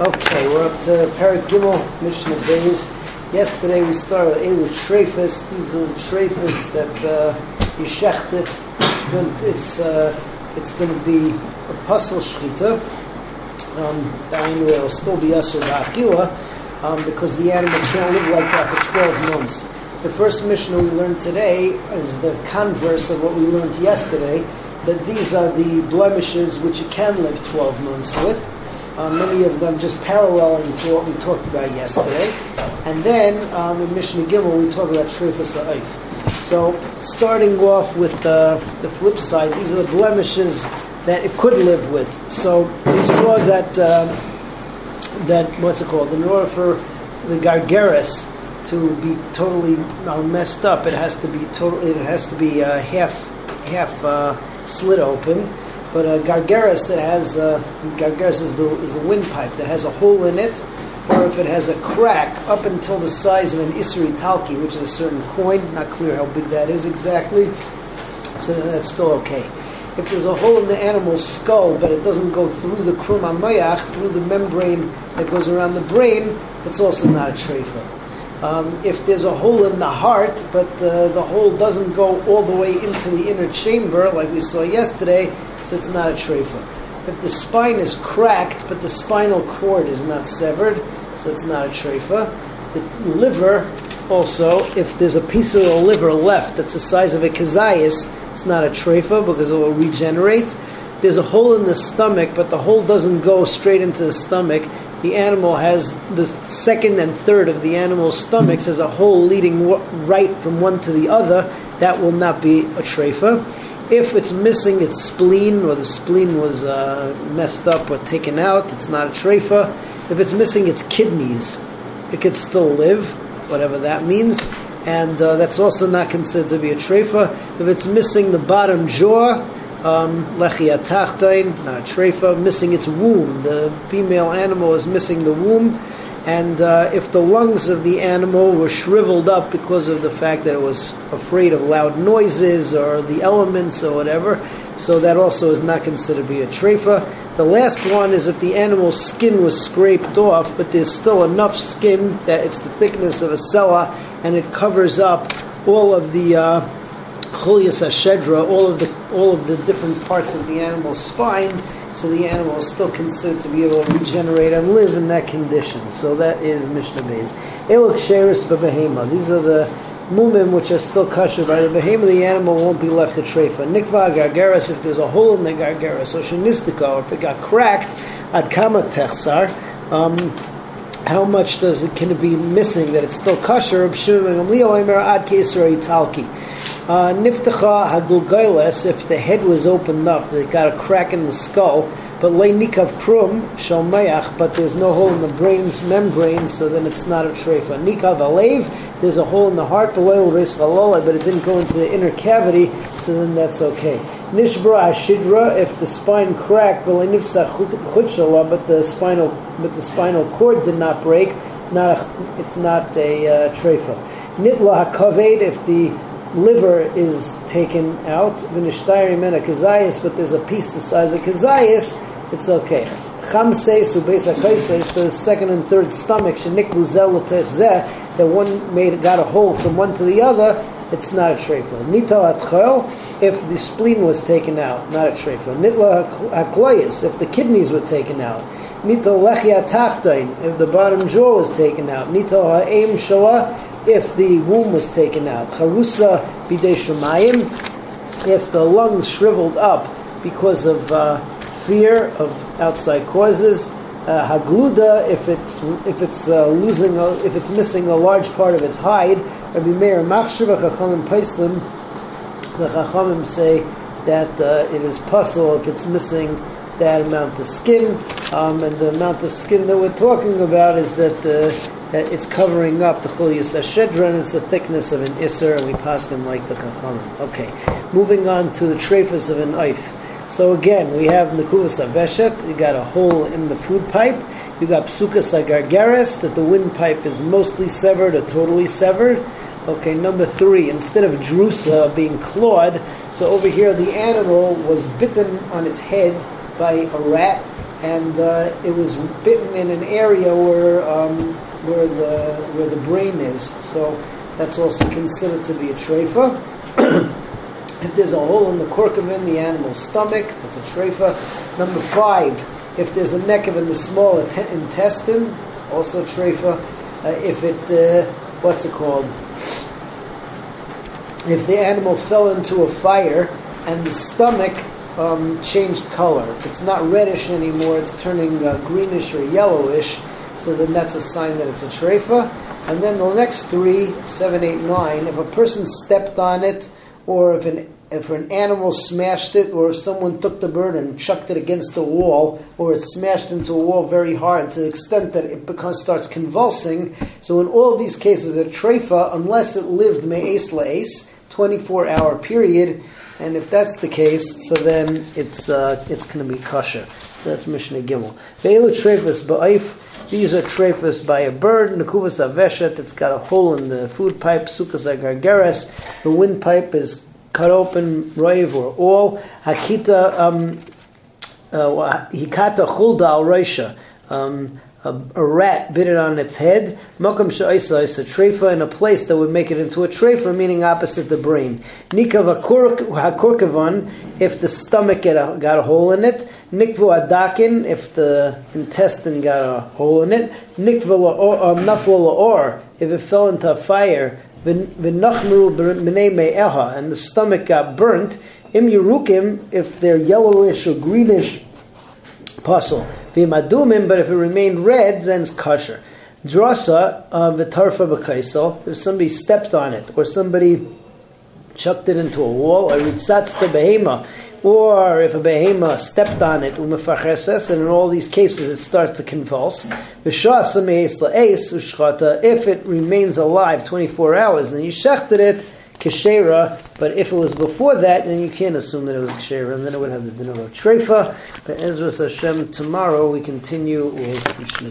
Okay, we're up to Parak Gimel, Mishnah Beis. Yesterday we started Elu Trefus. These are the Trefus that uh, you shecht it. It's going, it's, uh, it's going to be a puzzle shchita. Um, it'll still be Asur Ba'achila um, because the animal can't live like that for 12 months. The first Mishnah we learned today is the converse of what we learned yesterday, that these are the blemishes which you can live 12 months with uh, many of them just paralleling to what we talked about yesterday. And then um, in Mishnah Gimel, we talk about Shrifas Ha'if. So, starting off with the, the flip side, these are the blemishes that it could live with. So, we saw that, uh, that what's it called? In order for the Gargaris to be totally uh, messed up, it has to be total, it has to be uh, half, half uh, slit opened but a gargaris that has uh, gargaris is the is the windpipe that has a hole in it, or if it has a crack up until the size of an isri talki, which is a certain coin. Not clear how big that is exactly. So that's still okay. If there's a hole in the animal's skull, but it doesn't go through the krum mayach, through the membrane that goes around the brain, it's also not a treifa. Um, if there's a hole in the heart, but the, the hole doesn't go all the way into the inner chamber, like we saw yesterday, so it's not a treifa. If the spine is cracked, but the spinal cord is not severed, so it's not a treifa. The liver, also, if there's a piece of the liver left that's the size of a kazayas, it's not a treifa because it will regenerate. There's a hole in the stomach, but the hole doesn't go straight into the stomach. The animal has the second and third of the animal's stomachs as a hole leading right from one to the other. That will not be a treifa. If it's missing its spleen, or the spleen was uh, messed up or taken out, it's not a treifa. If it's missing its kidneys, it could still live, whatever that means. And uh, that's also not considered to be a treifa. If it's missing the bottom jaw, lechia tachtain, not a treifa, missing its womb. The female animal is missing the womb and uh, if the lungs of the animal were shriveled up because of the fact that it was afraid of loud noises or the elements or whatever, so that also is not considered to be a treifa. The last one is if the animal's skin was scraped off, but there's still enough skin that it's the thickness of a sella and it covers up all of the uh, chulias ashedra, all of the all of the different parts of the animal's spine so the animal is still considered to be able to regenerate and live in that condition. So that is Mishnah Beis. Elok Sheris Behema. These are the mumim which are still kosher by the behema. The animal won't be left a treifa. Nikva gargaris. If there's a hole in the gargaris, or shenistika, or if it got cracked, ad kama techsar. Um, how much does it can it be missing that it's still kosher? Uh, niftacha hagulgailes, if the head was opened up, they got a crack in the skull, but lay nikav krum shalmayach, but there's no hole in the brain's membrane, so then it's not a treifa. Nikav alev, there's a hole in the heart, but it didn't go into the inner cavity, so then that's okay. Nishbra ashidra, if the spine cracked, but the spinal, but the spinal cord did not break, not a, it's not a uh, treifa. Nitla hakaved, if the liver is taken out, v'nishtayri mena kazayis, but there's a piece the size of kazayis, it's okay. Chamseis ubeis for the second and third stomach, sheniklu zel that one made got a hole from one to the other, it's not a treifa. Nita atchel, if the spleen was taken out, not a treifa. Nitla hakloyis, if the kidneys were taken out. Nita lechia tachtain, if the bottom jaw was taken out. Nita ha'em shala, if the womb was taken out. Charusa bidei if the lungs shriveled up because of uh, fear of outside causes. Uh, hagluda, if it's if it's uh, losing, a, if it's missing a large part of its hide. Rabbi Meir Machshav Chachamim Paislim, the Chachamim say that uh, it is possible if it's missing that amount of skin, um, and the amount of skin that we're talking about is that uh, that it's covering up the chulius ashedra, and it's the thickness of an iser, and we pass them like the chachamim. Okay, moving on to the trefus of an oif. So again, we have nekuvas aveshet. You got a hole in the food pipe. You got psukas like agargaris, that the windpipe is mostly severed or totally severed. Okay, number three, instead of drusa being clawed, so over here the animal was bitten on its head by a rat, and uh, it was bitten in an area where um, where the where the brain is. So that's also considered to be a treifa. if there's a hole in the korkavin, the animal's stomach, that's a treifa. Number five, if there's a nekev in the small intestine, it's also treifa. Uh, if it, uh, what's it called? If the animal fell into a fire and the stomach um, changed color, it's not reddish anymore, it's turning uh, greenish or yellowish, so then that's a sign that it's a treifa. And then the next three, seven, eight, nine, if a person stepped on it, or if an if an animal smashed it, or if someone took the bird and chucked it against the wall, or it smashed into a wall very hard to the extent that it becomes starts convulsing. So in all these cases, a treifa, unless it lived me'es la'es, 24 hour period, and if that's the case, so then it's uh, it's going to be kosher. That's Mishnah Gimel. Ve'elu treifas ba'if. These are treifas by a bird. Nekuvas aveshet. It's got a hole in the food pipe. Sukas agargeres. The windpipe is cut open, roiv or all. Hakita um, uh, hikata chulda al reisha. Um, a, a, rat bit it on its head. Makam sha'isa is a treifa in a place that would make it into a treifa, meaning opposite the brain. Nikav hakurkavan, if the stomach a, got a hole in it. Nikvu adakin, if the intestine got a hole in it. Nikvu naflu or if it fell into a fire. And the stomach got burnt. Im yerukim, if they're yellowish or greenish, puzzle. V'madumim, but if it remained red, then it's kosher. Drasa uh, v'tarfa b'kaisel, if somebody stepped on it, or somebody chucked it into a wall, or ritzatz the behema, or if a behema stepped on it, and in all these cases it starts to convulse. If it remains alive 24 hours, then you shechted it, keshera, but if it was before that, then you can't assume that it was keshera, and then it would have the dinner of trefa. But B'ezras Hashem, tomorrow we continue with Mishnah